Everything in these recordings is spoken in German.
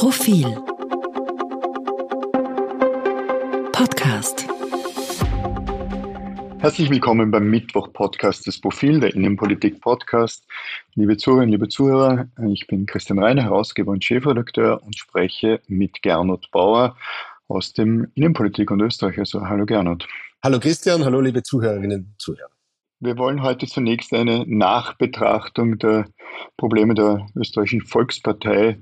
Profil Podcast Herzlich willkommen beim Mittwoch-Podcast des Profil, der Innenpolitik-Podcast. Liebe Zuhörerinnen, liebe Zuhörer, ich bin Christian Reiner, Herausgeber und Chefredakteur und spreche mit Gernot Bauer aus dem Innenpolitik und Österreich. Also hallo Gernot. Hallo Christian, hallo liebe Zuhörerinnen und Zuhörer. Wir wollen heute zunächst eine Nachbetrachtung der Probleme der österreichischen Volkspartei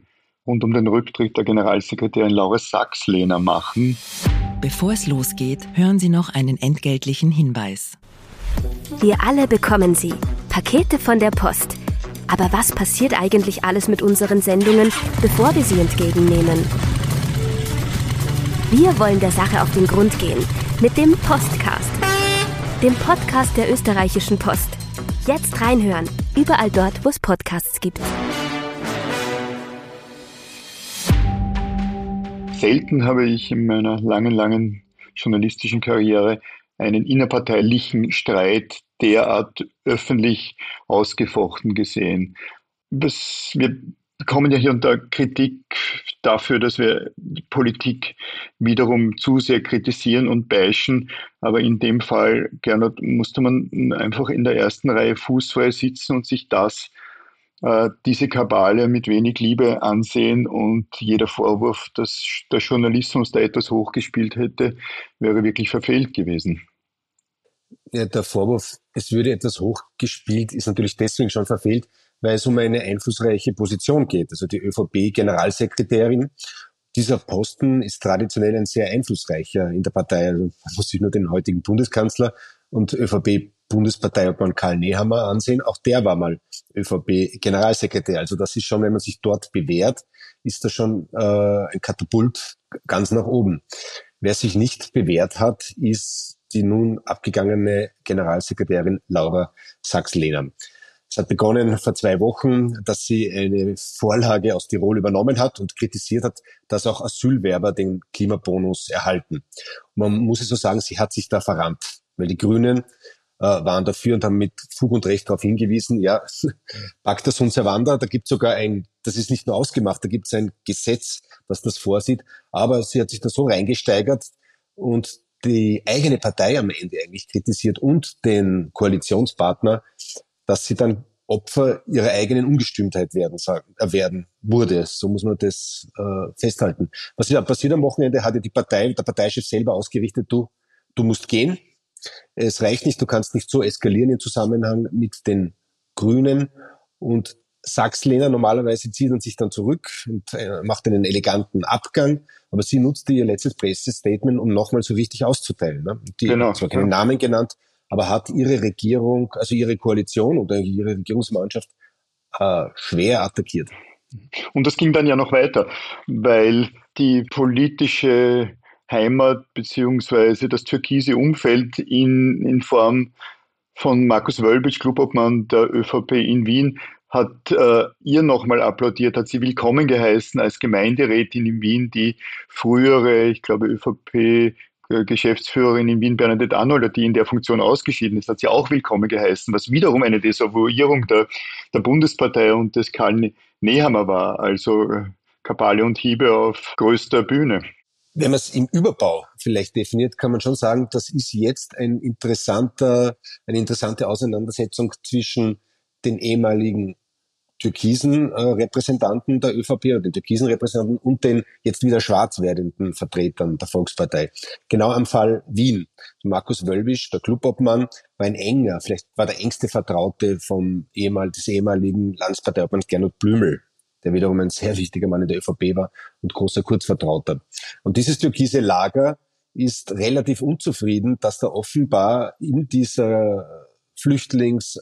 rund um den Rücktritt der Generalsekretärin Laura Sachs-Lehner machen. Bevor es losgeht, hören Sie noch einen entgeltlichen Hinweis. Wir alle bekommen sie. Pakete von der Post. Aber was passiert eigentlich alles mit unseren Sendungen, bevor wir sie entgegennehmen? Wir wollen der Sache auf den Grund gehen mit dem Postcast, dem Podcast der österreichischen Post. Jetzt reinhören, überall dort, wo es Podcasts gibt. Selten habe ich in meiner langen, langen journalistischen Karriere einen innerparteilichen Streit derart öffentlich ausgefochten gesehen. Das, wir bekommen ja hier unter Kritik dafür, dass wir die Politik wiederum zu sehr kritisieren und bashen. Aber in dem Fall, Gernot, musste man einfach in der ersten Reihe fußfrei sitzen und sich das diese Kabale mit wenig Liebe ansehen und jeder Vorwurf, dass der Journalismus da etwas hochgespielt hätte, wäre wirklich verfehlt gewesen. Ja, der Vorwurf, es würde etwas hochgespielt, ist natürlich deswegen schon verfehlt, weil es um eine einflussreiche Position geht. Also die ÖVP-Generalsekretärin. Dieser Posten ist traditionell ein sehr einflussreicher in der Partei. Also man muss sich nur den heutigen Bundeskanzler und ÖVP Bundesparteiobmann Karl Nehammer ansehen. Auch der war mal ÖVP-Generalsekretär. Also das ist schon, wenn man sich dort bewährt, ist das schon äh, ein Katapult ganz nach oben. Wer sich nicht bewährt hat, ist die nun abgegangene Generalsekretärin Laura Sachs-Lehner. Es hat begonnen vor zwei Wochen, dass sie eine Vorlage aus Tirol übernommen hat und kritisiert hat, dass auch Asylwerber den Klimabonus erhalten. Man muss es so sagen, sie hat sich da verrannt, weil die Grünen äh, waren dafür und haben mit Fug und Recht darauf hingewiesen, ja, Pacta sunt servanda, da gibt sogar ein, das ist nicht nur ausgemacht, da gibt es ein Gesetz, das das vorsieht, aber sie hat sich da so reingesteigert und die eigene Partei am Ende eigentlich kritisiert und den Koalitionspartner, dass sie dann Opfer ihrer eigenen Ungestümtheit werden, sagen, äh, werden wurde. So muss man das äh, festhalten. Was ist passiert am Wochenende, hatte die Partei, der Parteichef selber ausgerichtet, du, du musst gehen, es reicht nicht, du kannst nicht so eskalieren im Zusammenhang mit den Grünen und Sachs-Lehner normalerweise zieht man sich dann zurück und äh, macht einen eleganten Abgang, aber sie nutzte ihr letztes Pressestatement, um nochmal so richtig auszuteilen. Ne? Die genau, hat zwar keinen ja. Namen genannt, aber hat ihre Regierung, also ihre Koalition oder ihre Regierungsmannschaft äh, schwer attackiert. Und das ging dann ja noch weiter, weil die politische Heimat beziehungsweise das türkise Umfeld in, in Form von Markus Wölbitsch, Clubobmann der ÖVP in Wien, hat äh, ihr nochmal applaudiert, hat sie willkommen geheißen als Gemeinderätin in Wien, die frühere, ich glaube, ÖVP Geschäftsführerin in Wien, Bernadette Arnold, die in der Funktion ausgeschieden ist, hat sie auch willkommen geheißen, was wiederum eine Desavouierung der, der Bundespartei und des Karl Nehammer war, also äh, Kabale und Hiebe auf größter Bühne wenn man es im Überbau vielleicht definiert, kann man schon sagen, das ist jetzt ein interessanter, eine interessante Auseinandersetzung zwischen den ehemaligen türkisen äh, Repräsentanten der ÖVP oder den türkisen Repräsentanten und den jetzt wieder schwarz werdenden Vertretern der Volkspartei. Genau am Fall Wien. Markus Wölbisch, der Clubobmann, war ein enger, vielleicht war der engste Vertraute vom ehemal, des ehemaligen Landesparteiobmanns Gernot Blümel der wiederum ein sehr wichtiger Mann in der ÖVP war und großer Kurzvertrauter. Und dieses türkise Lager ist relativ unzufrieden, dass da offenbar in dieser Flüchtlings-,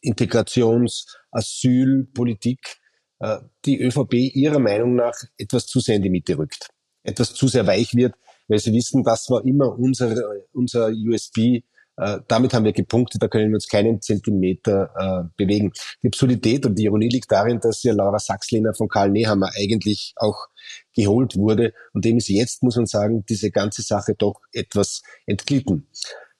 Integrations-, Asylpolitik äh, die ÖVP ihrer Meinung nach etwas zu sehr in die Mitte rückt, etwas zu sehr weich wird, weil sie wissen, das war immer unser, unser USB, äh, damit haben wir gepunktet, da können wir uns keinen Zentimeter äh, bewegen. Die Absurdität und die Ironie liegt darin, dass ja Laura Sachslehner von Karl Nehammer eigentlich auch geholt wurde und dem ist jetzt, muss man sagen, diese ganze Sache doch etwas entglitten.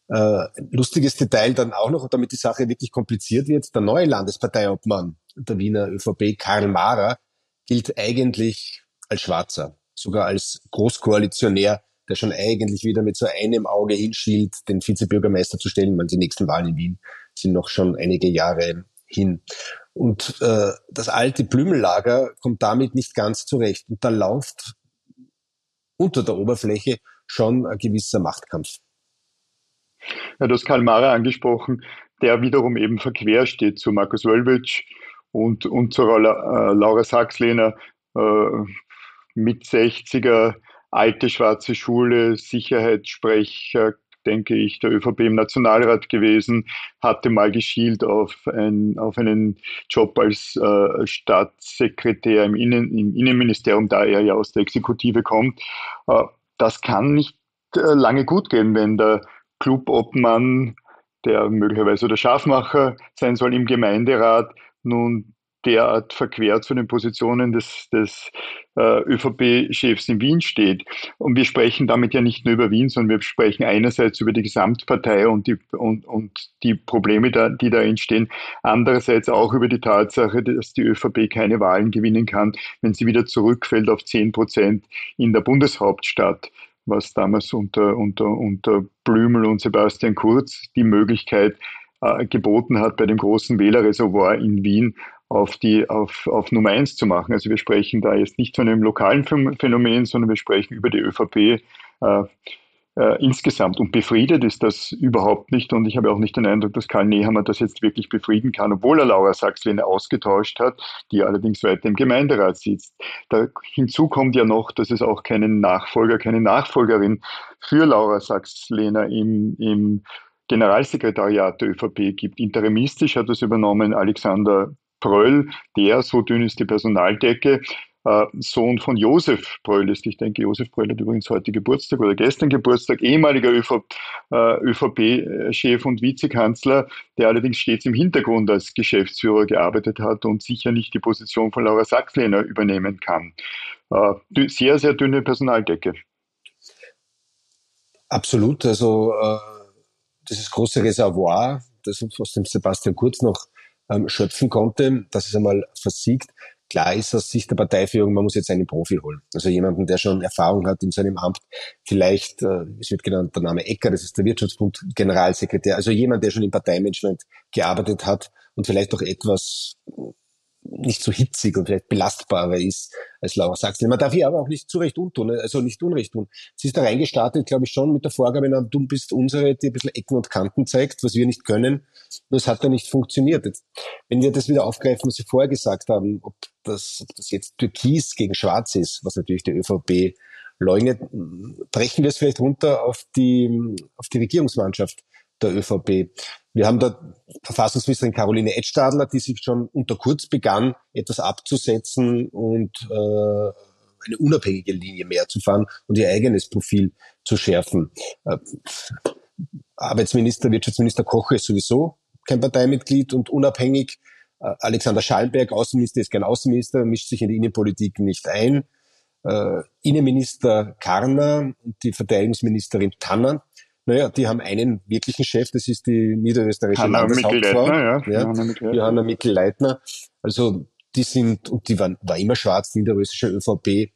Äh, lustiges Detail dann auch noch, damit die Sache wirklich kompliziert wird, der neue Landesparteiobmann der Wiener ÖVP, Karl Mahrer, gilt eigentlich als Schwarzer, sogar als Großkoalitionär, der schon eigentlich wieder mit so einem Auge hinschielt, den Vizebürgermeister zu stellen. Man, die nächsten Wahlen in Wien sind noch schon einige Jahre hin. Und äh, das alte Blümellager kommt damit nicht ganz zurecht. Und da läuft unter der Oberfläche schon ein gewisser Machtkampf. Ja, du hast Karl Mara angesprochen, der wiederum eben verquer steht zu Markus Wölwitsch und, und zu äh, Laura Sachslehner, äh, mit 60er, alte schwarze Schule, Sicherheitssprecher, denke ich, der ÖVP im Nationalrat gewesen, hatte mal geschielt auf, ein, auf einen Job als äh, Staatssekretär im, Innen, im Innenministerium, da er ja aus der Exekutive kommt. Äh, das kann nicht äh, lange gut gehen, wenn der Clubobmann, der möglicherweise der Schafmacher sein soll im Gemeinderat, nun derart verquert zu den Positionen des, des äh, ÖVP-Chefs in Wien steht. Und wir sprechen damit ja nicht nur über Wien, sondern wir sprechen einerseits über die Gesamtpartei und die, und, und die Probleme, da, die da entstehen, andererseits auch über die Tatsache, dass die ÖVP keine Wahlen gewinnen kann, wenn sie wieder zurückfällt auf 10 Prozent in der Bundeshauptstadt was damals unter, unter, unter Blümel und Sebastian Kurz die Möglichkeit äh, geboten hat, bei dem großen Wählerreservoir in Wien auf die auf, auf Nummer eins zu machen. Also wir sprechen da jetzt nicht von einem lokalen Phänomen, sondern wir sprechen über die ÖVP äh, äh, insgesamt. Und befriedet ist das überhaupt nicht. Und ich habe auch nicht den Eindruck, dass Karl Nehammer das jetzt wirklich befrieden kann, obwohl er Laura Sachslehne ausgetauscht hat, die allerdings weiter im Gemeinderat sitzt. Da, hinzu kommt ja noch, dass es auch keinen Nachfolger, keine Nachfolgerin für Laura Sachslehner im, im Generalsekretariat der ÖVP gibt. Interimistisch hat das übernommen Alexander Pröll, der, so dünn ist die Personaldecke, äh, Sohn von Josef Pröll ist. Ich denke, Josef Pröll hat übrigens heute Geburtstag oder gestern Geburtstag, ehemaliger ÖVP-Chef äh, und Vizekanzler, der allerdings stets im Hintergrund als Geschäftsführer gearbeitet hat und sicher nicht die Position von Laura Sachslehner übernehmen kann. Äh, sehr, sehr dünne Personaldecke. Absolut. Also dieses große Reservoir, das aus dem Sebastian Kurz noch ähm, schöpfen konnte, dass es einmal versiegt. Klar ist aus Sicht der Parteiführung, man muss jetzt einen Profi holen. Also jemanden, der schon Erfahrung hat in seinem Amt. Vielleicht, äh, es wird genannt der Name Ecker, das ist der Wirtschaftsbund Generalsekretär. Also jemand, der schon im Parteimanagement gearbeitet hat und vielleicht auch etwas nicht so hitzig und vielleicht belastbarer ist als Laura Sachsen. Man darf ihr aber auch nicht zu Recht untun, also nicht Unrecht tun. Sie ist da reingestartet, glaube ich, schon mit der Vorgabe, na, du bist unsere, die ein bisschen Ecken und Kanten zeigt, was wir nicht können. Es hat ja nicht funktioniert. Jetzt, wenn wir das wieder aufgreifen, was Sie vorher gesagt haben, ob das, ob das jetzt Türkis gegen Schwarz ist, was natürlich die ÖVP leugnet, brechen wir es vielleicht runter auf die, auf die Regierungsmannschaft der ÖVP. Wir haben da Verfassungsministerin Caroline Edstadler, die sich schon unter Kurz begann, etwas abzusetzen und äh, eine unabhängige Linie mehr zu fahren und ihr eigenes Profil zu schärfen. Äh, Arbeitsminister, Wirtschaftsminister Koch ist sowieso kein Parteimitglied und unabhängig. Äh, Alexander Schallenberg, Außenminister, ist kein Außenminister, mischt sich in die Innenpolitik nicht ein. Äh, Innenminister Karner und die Verteidigungsministerin Tanner naja, die haben einen wirklichen Chef, das ist die niederösterreichische Hanna Landeshauptfrau. Ja. Ja, Johanna Mikl-Leitner. Also die sind, und die waren, war immer schwarz, die niederösterreichische ÖVP.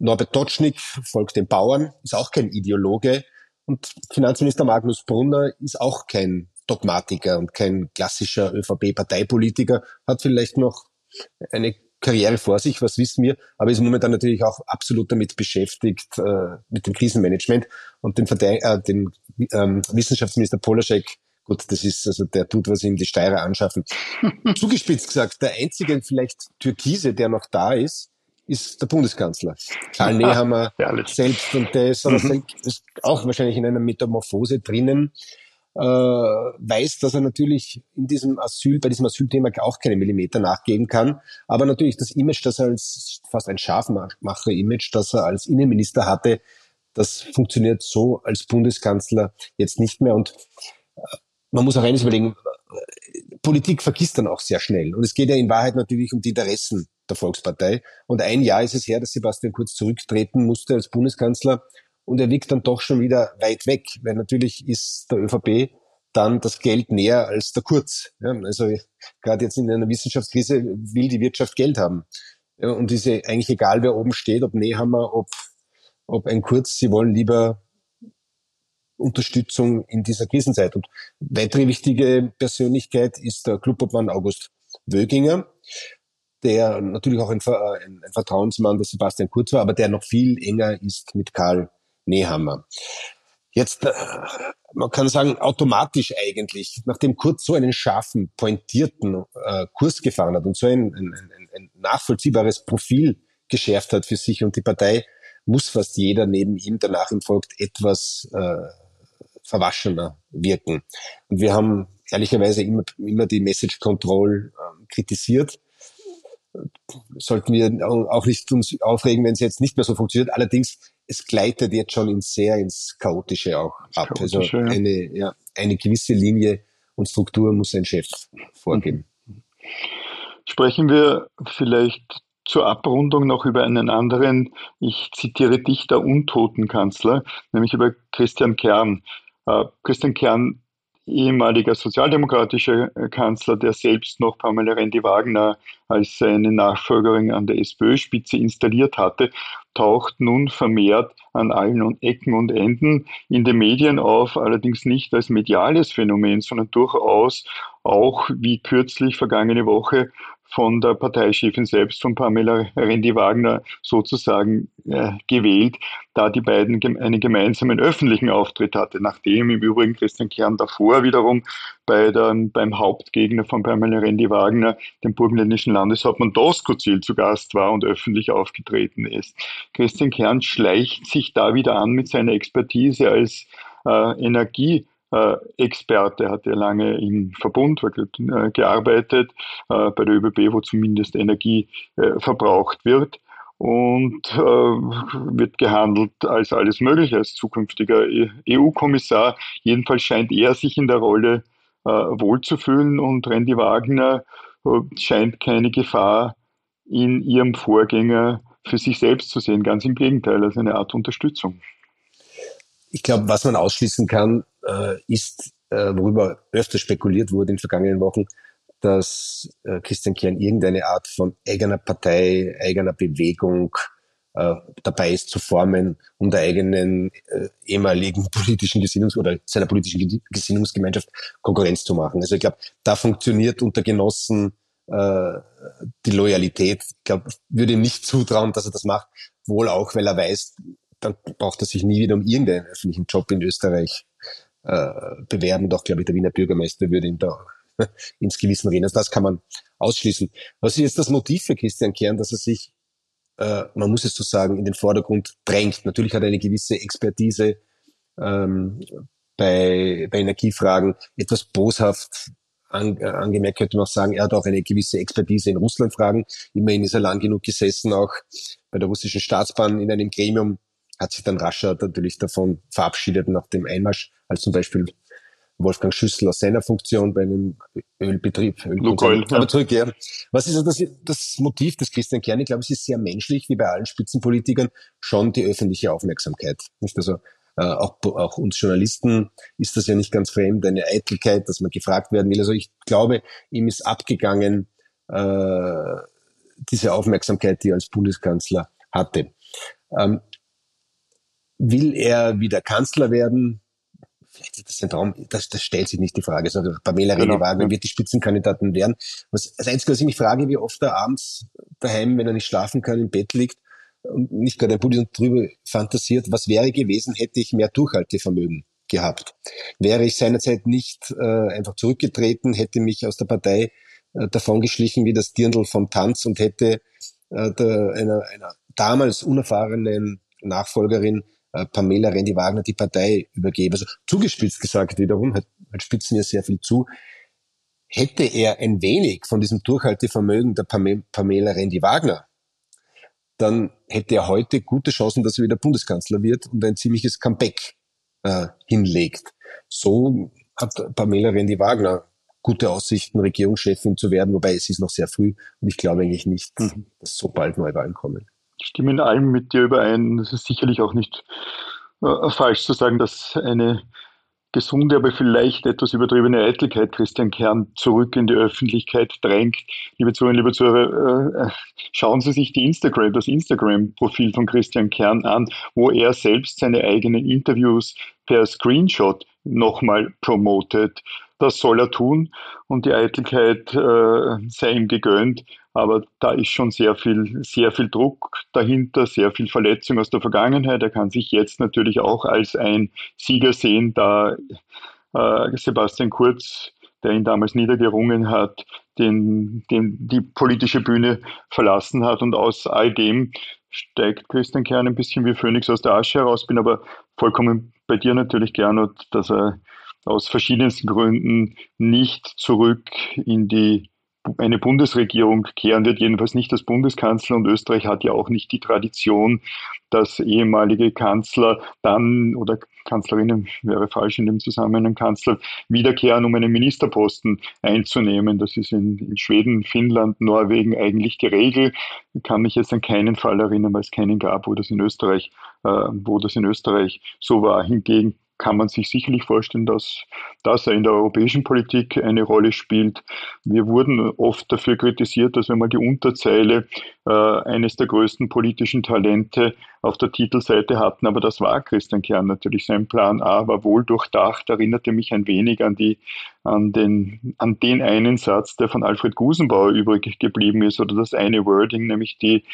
Norbert Totschnig folgt den Bauern, ist auch kein Ideologe. Und Finanzminister Magnus Brunner ist auch kein Dogmatiker und kein klassischer ÖVP-Parteipolitiker, hat vielleicht noch eine Karriere vor sich, was wissen wir, aber ist momentan natürlich auch absolut damit beschäftigt, äh, mit dem Krisenmanagement und dem, Verde äh, dem ähm, Wissenschaftsminister Polaschek, gut, das ist, also der tut, was ihm die Steirer anschaffen. Zugespitzt gesagt, der einzige vielleicht Türkise, der noch da ist, ist der Bundeskanzler. Karl Nehammer selbst und der ist, mhm. ist auch wahrscheinlich in einer Metamorphose drinnen äh, weiß, dass er natürlich in diesem Asyl, bei diesem Asylthema auch keine Millimeter nachgeben kann. Aber natürlich das Image, das er als fast ein Scharfmacher-Image, das er als Innenminister hatte, das funktioniert so als Bundeskanzler jetzt nicht mehr. Und äh, man muss auch eines überlegen, Politik vergisst dann auch sehr schnell. Und es geht ja in Wahrheit natürlich um die Interessen der Volkspartei. Und ein Jahr ist es her, dass Sebastian Kurz zurücktreten musste als Bundeskanzler und er liegt dann doch schon wieder weit weg, weil natürlich ist der ÖVP dann das Geld näher als der Kurz. Ja, also gerade jetzt in einer Wissenschaftskrise will die Wirtschaft Geld haben. Ja, und ist eigentlich egal, wer oben steht, ob Nehammer, ob, ob ein Kurz, sie wollen lieber Unterstützung in dieser Krisenzeit. Und weitere wichtige Persönlichkeit ist der Clubobmann August Wöginger, der natürlich auch ein, ein, ein Vertrauensmann des Sebastian Kurz war, aber der noch viel enger ist mit Karl Nehammer. Jetzt, äh, man kann sagen, automatisch eigentlich, nachdem Kurz so einen scharfen, pointierten äh, Kurs gefahren hat und so ein, ein, ein, ein nachvollziehbares Profil geschärft hat für sich und die Partei, muss fast jeder neben ihm, danach ihm folgt, etwas äh, verwaschener wirken. Und wir haben ehrlicherweise immer, immer die Message Control äh, kritisiert sollten wir auch nicht uns aufregen, wenn es jetzt nicht mehr so funktioniert. Allerdings, es gleitet jetzt schon in sehr ins Chaotische auch ab. Also Chaotische, also eine, ja, eine gewisse Linie und Struktur muss ein Chef vorgeben. Sprechen wir vielleicht zur Abrundung noch über einen anderen, ich zitiere Dichter Untotenkanzler, nämlich über Christian Kern. Äh, Christian Kern ehemaliger sozialdemokratischer äh, Kanzler, der selbst noch Pamela Rendi-Wagner als seine Nachfolgerin an der SPÖ-Spitze installiert hatte, taucht nun vermehrt an allen Ecken und Enden in den Medien auf, allerdings nicht als mediales Phänomen, sondern durchaus auch wie kürzlich vergangene Woche von der Parteichefin selbst, von Pamela Rendi-Wagner sozusagen äh, gewählt, da die beiden gem einen gemeinsamen öffentlichen Auftritt hatte, nachdem im Übrigen Christian Kern davor wiederum bei der, beim Hauptgegner von Pamela Rendi-Wagner, dem burgenländischen Landeshauptmann Doskozil, zu Gast war und öffentlich aufgetreten ist. Christian Kern schleicht sich da wieder an mit seiner Expertise als äh, Energie Experte, hat er lange im Verbund äh, gearbeitet, äh, bei der ÖBB, wo zumindest Energie verbraucht wird und äh, wird gehandelt als alles Mögliche, als zukünftiger EU-Kommissar. Jedenfalls scheint er sich in der Rolle äh, wohlzufühlen und Randy Wagner äh, scheint keine Gefahr in ihrem Vorgänger für sich selbst zu sehen. Ganz im Gegenteil, als eine Art Unterstützung. Ich glaube, was man ausschließen kann, äh, ist, äh, worüber öfter spekuliert wurde in den vergangenen Wochen, dass äh, Christian Kern irgendeine Art von eigener Partei, eigener Bewegung äh, dabei ist zu formen, um der eigenen äh, ehemaligen politischen Gesinnungs- oder seiner politischen Gesinnungsgemeinschaft Konkurrenz zu machen. Also ich glaube, da funktioniert unter Genossen äh, die Loyalität. Ich glaube, würde ihm nicht zutrauen, dass er das macht, wohl auch, weil er weiß, dann braucht er sich nie wieder um irgendeinen öffentlichen Job in Österreich äh, bewerben. Doch, glaube ich, der Wiener Bürgermeister würde ihm da ins Gewissen reden. Also das kann man ausschließen. Was ist jetzt das Motiv für Christian Kern, dass er sich, äh, man muss es so sagen, in den Vordergrund drängt? Natürlich hat er eine gewisse Expertise ähm, bei, bei Energiefragen, etwas boshaft an, äh, angemerkt könnte man auch sagen, er hat auch eine gewisse Expertise in Russlandfragen. Immerhin ist er lang genug gesessen, auch bei der russischen Staatsbahn in einem Gremium, hat sich dann rascher natürlich davon verabschiedet nach dem Einmarsch, als zum Beispiel Wolfgang Schüssel aus seiner Funktion bei einem Ölbetrieb. Lukoil, ja. Aber zurück, ja. Was ist das, das Motiv des Christian Kern? Ich glaube, es ist sehr menschlich, wie bei allen Spitzenpolitikern, schon die öffentliche Aufmerksamkeit. Nicht also, äh, auch, auch uns Journalisten ist das ja nicht ganz fremd, eine Eitelkeit, dass man gefragt werden will. Also ich glaube, ihm ist abgegangen, äh, diese Aufmerksamkeit, die er als Bundeskanzler hatte. Ähm, will er wieder Kanzler werden? Vielleicht ist das ein Traum, das, das stellt sich nicht die Frage. Also Pamela genau. René-Wagner wird die Spitzenkandidatin werden. Was, das Einzige, was ich mich frage, wie oft er abends daheim, wenn er nicht schlafen kann, im Bett liegt und nicht gerade ein bisschen drüber fantasiert, was wäre gewesen, hätte ich mehr Durchhaltevermögen gehabt. Wäre ich seinerzeit nicht äh, einfach zurückgetreten, hätte mich aus der Partei äh, davongeschlichen wie das Dirndl vom Tanz und hätte äh, der, einer, einer damals unerfahrenen Nachfolgerin äh, Pamela Rendi-Wagner die Partei übergeben. Also zugespitzt gesagt wiederum, hat, hat spitzen ja sehr viel zu, hätte er ein wenig von diesem Durchhaltevermögen der Pamela Rendi-Wagner, dann hätte er heute gute Chancen, dass er wieder Bundeskanzler wird und ein ziemliches Comeback äh, hinlegt. So hat Pamela Rendi-Wagner gute Aussichten, Regierungschefin zu werden, wobei es ist noch sehr früh und ich glaube eigentlich nicht, mhm. dass so bald Neuwahlen kommen. Ich stimme in allem mit dir überein. Es ist sicherlich auch nicht äh, falsch zu sagen, dass eine gesunde, aber vielleicht etwas übertriebene Eitelkeit Christian Kern zurück in die Öffentlichkeit drängt. Liebe Zuhörerinnen, liebe Zuhörer, äh, schauen Sie sich die Instagram, das Instagram-Profil von Christian Kern an, wo er selbst seine eigenen Interviews per Screenshot nochmal promotet. Das soll er tun und die Eitelkeit äh, sei ihm gegönnt. Aber da ist schon sehr viel, sehr viel Druck dahinter, sehr viel Verletzung aus der Vergangenheit. Er kann sich jetzt natürlich auch als ein Sieger sehen, da äh, Sebastian Kurz, der ihn damals niedergerungen hat, den, den die politische Bühne verlassen hat. Und aus all dem steigt Christian Kern ein bisschen wie Phönix aus der Asche heraus. Bin aber vollkommen bei dir natürlich, Gernot, dass er aus verschiedensten Gründen nicht zurück in die eine Bundesregierung kehren wird, jedenfalls nicht als Bundeskanzler. Und Österreich hat ja auch nicht die Tradition, dass ehemalige Kanzler dann oder Kanzlerinnen wäre falsch in dem Zusammenhang Kanzler wiederkehren, um einen Ministerposten einzunehmen. Das ist in, in Schweden, Finnland, Norwegen eigentlich geregelt. Ich kann mich jetzt an keinen Fall erinnern, weil es keinen gab, wo das in Österreich, äh, wo das in Österreich so war. Hingegen kann man sich sicherlich vorstellen, dass, er in der europäischen Politik eine Rolle spielt. Wir wurden oft dafür kritisiert, dass wir mal die Unterzeile äh, eines der größten politischen Talente auf der Titelseite hatten, aber das war Christian Kern natürlich. Sein Plan A war wohl durchdacht, erinnerte mich ein wenig an, die, an, den, an den einen Satz, der von Alfred Gusenbauer übrig geblieben ist, oder das eine Wording, nämlich die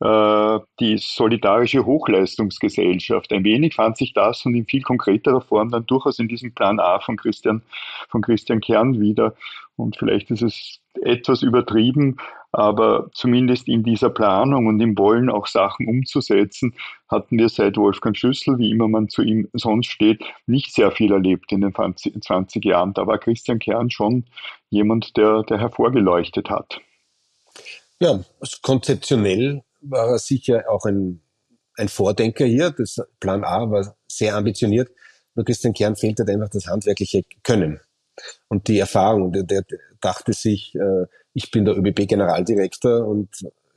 äh, die solidarische Hochleistungsgesellschaft. Ein wenig fand sich das und in viel konkreterer Form dann durchaus in diesem Plan A von Christian, von Christian Kern wieder. Und vielleicht ist es etwas übertrieben, aber zumindest in dieser Planung und im Wollen auch Sachen umzusetzen, hatten wir seit Wolfgang Schüssel, wie immer man zu ihm sonst steht, nicht sehr viel erlebt in den 20 Jahren. Da war Christian Kern schon jemand, der, der hervorgeleuchtet hat. Ja, konzeptionell war er sicher auch ein, ein Vordenker hier. Das Plan A war sehr ambitioniert. Nur Christian Kern fehlt halt einfach das handwerkliche Können und die Erfahrung. Der, der dachte sich, äh, ich bin der ÖBB-Generaldirektor und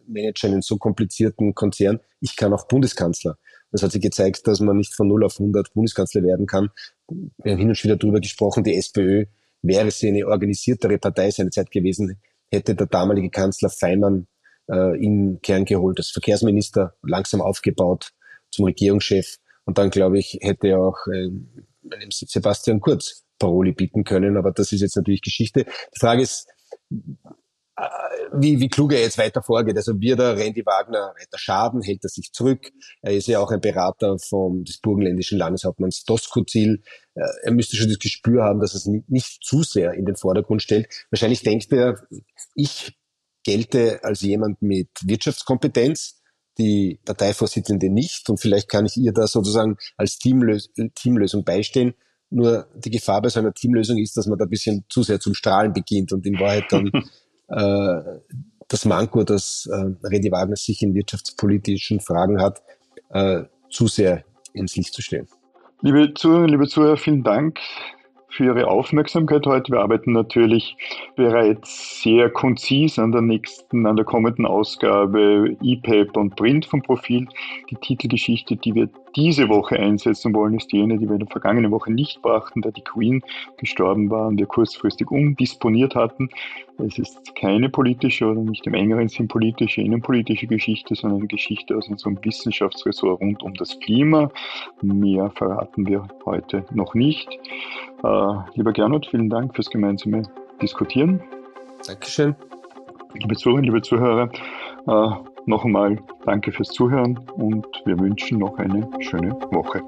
manage einen so komplizierten Konzern. Ich kann auch Bundeskanzler. Das hat sich gezeigt, dass man nicht von 0 auf 100 Bundeskanzler werden kann. Wir haben hin und wieder darüber gesprochen, die SPÖ wäre sie eine organisiertere Partei seiner Zeit gewesen, hätte der damalige Kanzler Feimann äh, in Kern geholt, als Verkehrsminister, langsam aufgebaut zum Regierungschef. Und dann, glaube ich, hätte er auch äh, Sebastian Kurz Paroli bieten können. Aber das ist jetzt natürlich Geschichte. Die Frage ist, äh, wie, wie klug er jetzt weiter vorgeht. Also wird er Randy Wagner weiter schaden, hält er sich zurück. Er ist ja auch ein Berater vom, des burgenländischen Landeshauptmanns Doskozil. Äh, er müsste schon das Gespür haben, dass er es nicht, nicht zu sehr in den Vordergrund stellt. Wahrscheinlich denkt er, ich gelte als jemand mit Wirtschaftskompetenz, die Parteivorsitzende nicht und vielleicht kann ich ihr da sozusagen als Teamlös Teamlösung beistehen. Nur die Gefahr bei so einer Teamlösung ist, dass man da ein bisschen zu sehr zum Strahlen beginnt und in Wahrheit dann äh, das Manko, dass äh, Redi Wagner sich in wirtschaftspolitischen Fragen hat, äh, zu sehr ins Licht zu stellen. Liebe Zuhörer, liebe Zuhörer, vielen Dank für Ihre Aufmerksamkeit heute. Wir arbeiten natürlich bereits sehr konzis an der nächsten, an der kommenden Ausgabe E-Paper und Print vom Profil. Die Titelgeschichte, die wir diese Woche einsetzen wollen, ist jene, die wir in der vergangenen Woche nicht brachten, da die Queen gestorben war und wir kurzfristig umdisponiert hatten. Es ist keine politische oder nicht im engeren Sinn politische, innenpolitische Geschichte, sondern eine Geschichte aus unserem Wissenschaftsressort rund um das Klima. Mehr verraten wir heute noch nicht. Äh, lieber Gernot, vielen Dank fürs gemeinsame Diskutieren. Dankeschön. Liebe Zuhörerinnen, liebe Zuhörer, äh, noch einmal danke fürs Zuhören und wir wünschen noch eine schöne Woche.